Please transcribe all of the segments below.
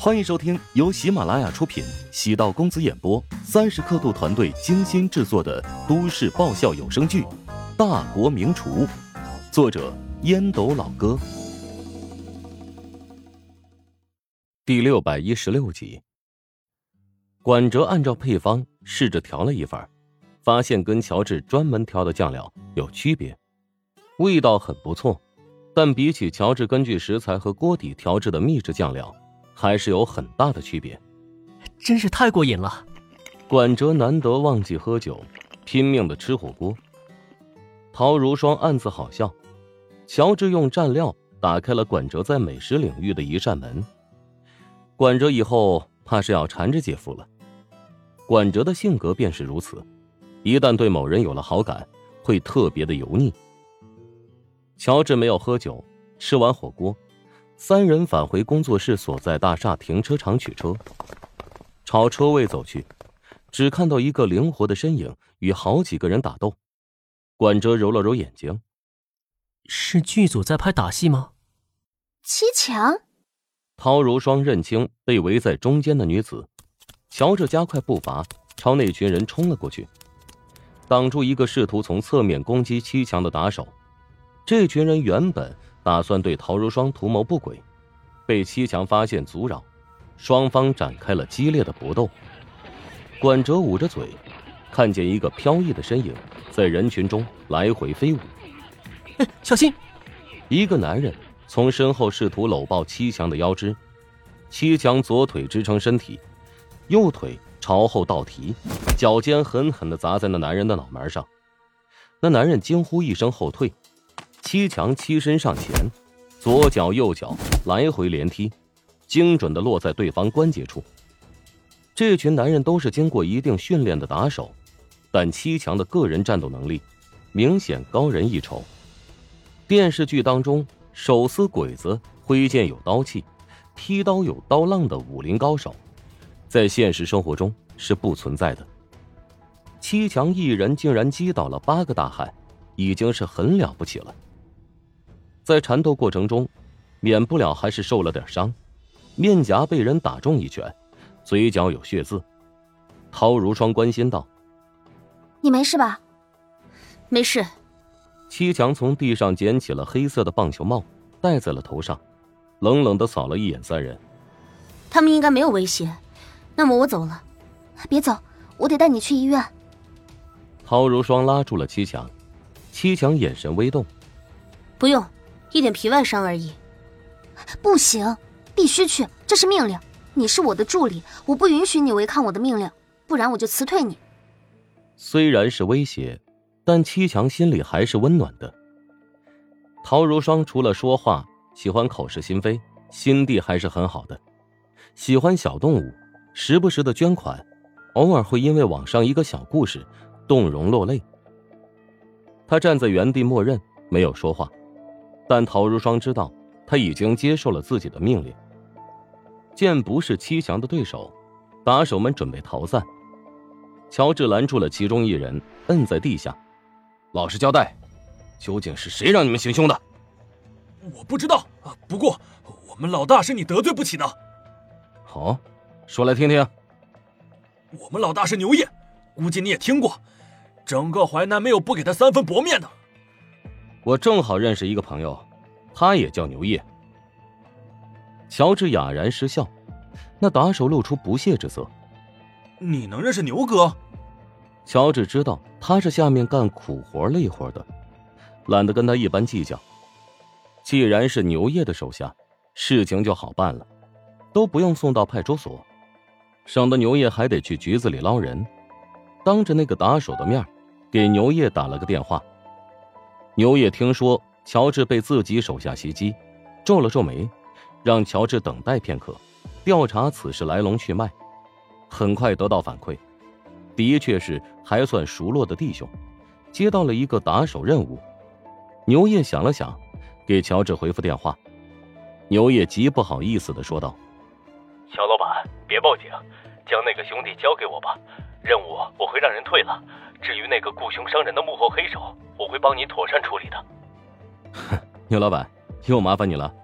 欢迎收听由喜马拉雅出品、喜道公子演播、三十刻度团队精心制作的都市爆笑有声剧《大国名厨》，作者烟斗老哥，第六百一十六集。管哲按照配方试着调了一番，发现跟乔治专门调的酱料有区别，味道很不错，但比起乔治根据食材和锅底调制的秘制酱料。还是有很大的区别，真是太过瘾了。管哲难得忘记喝酒，拼命的吃火锅。陶如霜暗自好笑。乔治用蘸料打开了管哲在美食领域的一扇门。管哲以后怕是要缠着姐夫了。管哲的性格便是如此，一旦对某人有了好感，会特别的油腻。乔治没有喝酒，吃完火锅。三人返回工作室所在大厦停车场取车，朝车位走去，只看到一个灵活的身影与好几个人打斗。管哲揉了揉眼睛，是剧组在拍打戏吗？七强，陶如霜认清被围在中间的女子，瞧着加快步伐朝那群人冲了过去，挡住一个试图从侧面攻击七强的打手。这群人原本。打算对陶如霜图谋不轨，被七强发现阻扰，双方展开了激烈的搏斗。管哲捂着嘴，看见一个飘逸的身影在人群中来回飞舞。哎小心！一个男人从身后试图搂抱七强的腰肢，七强左腿支撑身体，右腿朝后倒提，脚尖狠狠的砸在那男人的脑门上。那男人惊呼一声后退。七强欺身上前，左脚右脚来回连踢，精准的落在对方关节处。这群男人都是经过一定训练的打手，但七强的个人战斗能力明显高人一筹。电视剧当中手撕鬼子、挥剑有刀气、劈刀有刀浪的武林高手，在现实生活中是不存在的。七强一人竟然击倒了八个大汉，已经是很了不起了。在缠斗过程中，免不了还是受了点伤，面颊被人打中一拳，嘴角有血渍。陶如霜关心道：“你没事吧？”“没事。”七强从地上捡起了黑色的棒球帽，戴在了头上，冷冷的扫了一眼三人。他们应该没有威胁，那么我走了。别走，我得带你去医院。陶如霜拉住了七强，七强眼神微动：“不用。”一点皮外伤而已，不行，必须去，这是命令。你是我的助理，我不允许你违抗我的命令，不然我就辞退你。虽然是威胁，但七强心里还是温暖的。陶如霜除了说话喜欢口是心非，心地还是很好的，喜欢小动物，时不时的捐款，偶尔会因为网上一个小故事动容落泪。他站在原地默认，没有说话。但陶如霜知道，他已经接受了自己的命令。见不是七强的对手，打手们准备逃散。乔治拦住了其中一人，摁在地下：“老实交代，究竟是谁让你们行凶的？”“我不知道，不过我们老大是你得罪不起的。”“好，说来听听。”“我们老大是牛爷，估计你也听过，整个淮南没有不给他三分薄面的。”我正好认识一个朋友，他也叫牛业。乔治哑然失笑，那打手露出不屑之色。你能认识牛哥？乔治知道他是下面干苦活累活的，懒得跟他一般计较。既然是牛业的手下，事情就好办了，都不用送到派出所，省得牛业还得去局子里捞人。当着那个打手的面，给牛业打了个电话。牛业听说乔治被自己手下袭击，皱了皱眉，让乔治等待片刻，调查此事来龙去脉。很快得到反馈，的确是还算熟络的弟兄，接到了一个打手任务。牛业想了想，给乔治回复电话。牛业极不好意思的说道：“乔老板，别报警，将那个兄弟交给我吧，任务我会让人退了。至于那个雇凶伤人的幕后黑手。”我会帮你妥善处理的。牛老板，又麻烦你了。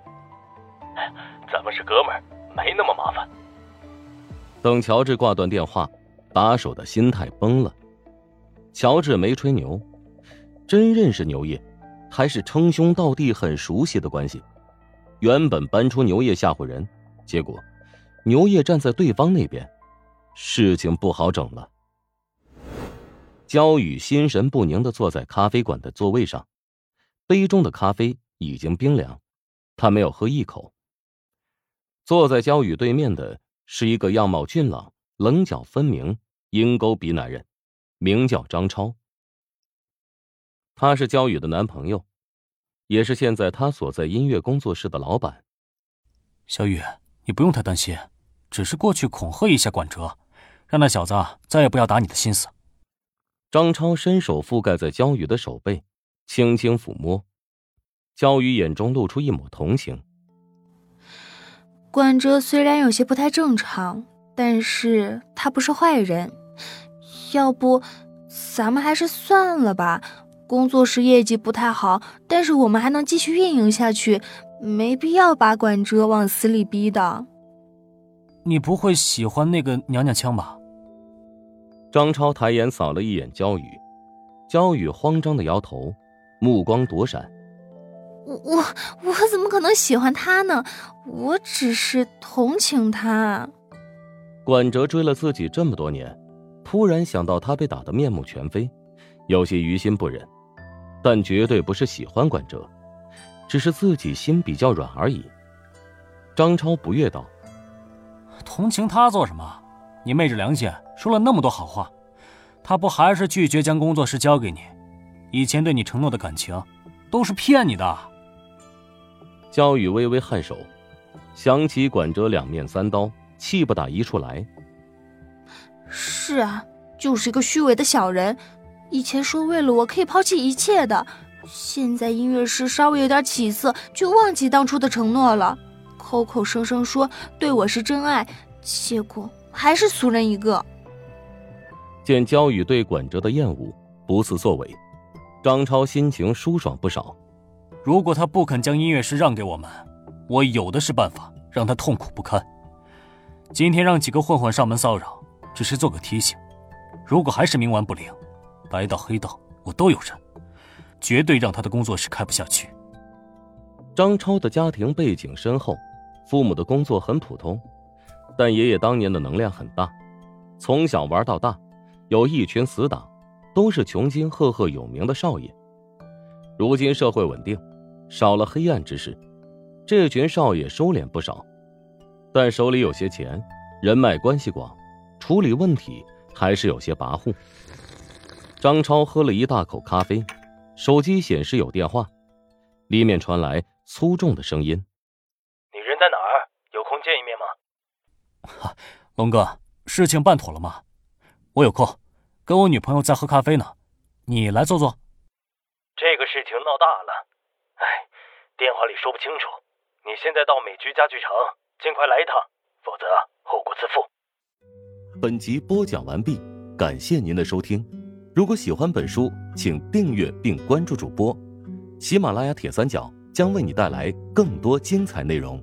咱们是哥们儿，没那么麻烦。等乔治挂断电话，打手的心态崩了。乔治没吹牛，真认识牛业，还是称兄道弟、很熟悉的关系。原本搬出牛业吓唬人，结果牛业站在对方那边，事情不好整了。焦宇心神不宁的坐在咖啡馆的座位上，杯中的咖啡已经冰凉，他没有喝一口。坐在焦宇对面的是一个样貌俊朗、棱角分明、鹰钩鼻男人，名叫张超。他是焦宇的男朋友，也是现在他所在音乐工作室的老板。小雨，你不用太担心，只是过去恐吓一下管哲，让那小子再也不要打你的心思。张超伸手覆盖在焦宇的手背，轻轻抚摸。焦宇眼中露出一抹同情。管哲虽然有些不太正常，但是他不是坏人。要不，咱们还是算了吧。工作室业绩不太好，但是我们还能继续运营下去，没必要把管哲往死里逼的。你不会喜欢那个娘娘腔吧？张超抬眼扫了一眼焦宇，焦宇慌张的摇头，目光躲闪。我我我怎么可能喜欢他呢？我只是同情他。管哲追了自己这么多年，突然想到他被打得面目全非，有些于心不忍，但绝对不是喜欢管哲，只是自己心比较软而已。张超不悦道：“同情他做什么？你昧着良心。”说了那么多好话，他不还是拒绝将工作室交给你？以前对你承诺的感情，都是骗你的。焦雨微微颔首，想起管哲两面三刀，气不打一处来。是啊，就是一个虚伪的小人。以前说为了我可以抛弃一切的，现在音乐师稍微有点起色，就忘记当初的承诺了，口口声声说对我是真爱，结果还是俗人一个。见焦宇对管哲的厌恶不似作为，张超心情舒爽不少。如果他不肯将音乐室让给我们，我有的是办法让他痛苦不堪。今天让几个混混上门骚扰，只是做个提醒。如果还是冥顽不灵，白道黑道我都有人，绝对让他的工作室开不下去。张超的家庭背景深厚，父母的工作很普通，但爷爷当年的能量很大，从小玩到大。有一群死党，都是穷津赫赫有名的少爷。如今社会稳定，少了黑暗之事，这群少爷收敛不少，但手里有些钱，人脉关系广，处理问题还是有些跋扈。张超喝了一大口咖啡，手机显示有电话，里面传来粗重的声音：“你人在哪儿？有空见一面吗？”哈，龙哥，事情办妥了吗？我有空，跟我女朋友在喝咖啡呢，你来坐坐。这个事情闹大了，哎，电话里说不清楚。你现在到美居家具城，尽快来一趟，否则后果自负。本集播讲完毕，感谢您的收听。如果喜欢本书，请订阅并关注主播。喜马拉雅铁三角将为你带来更多精彩内容。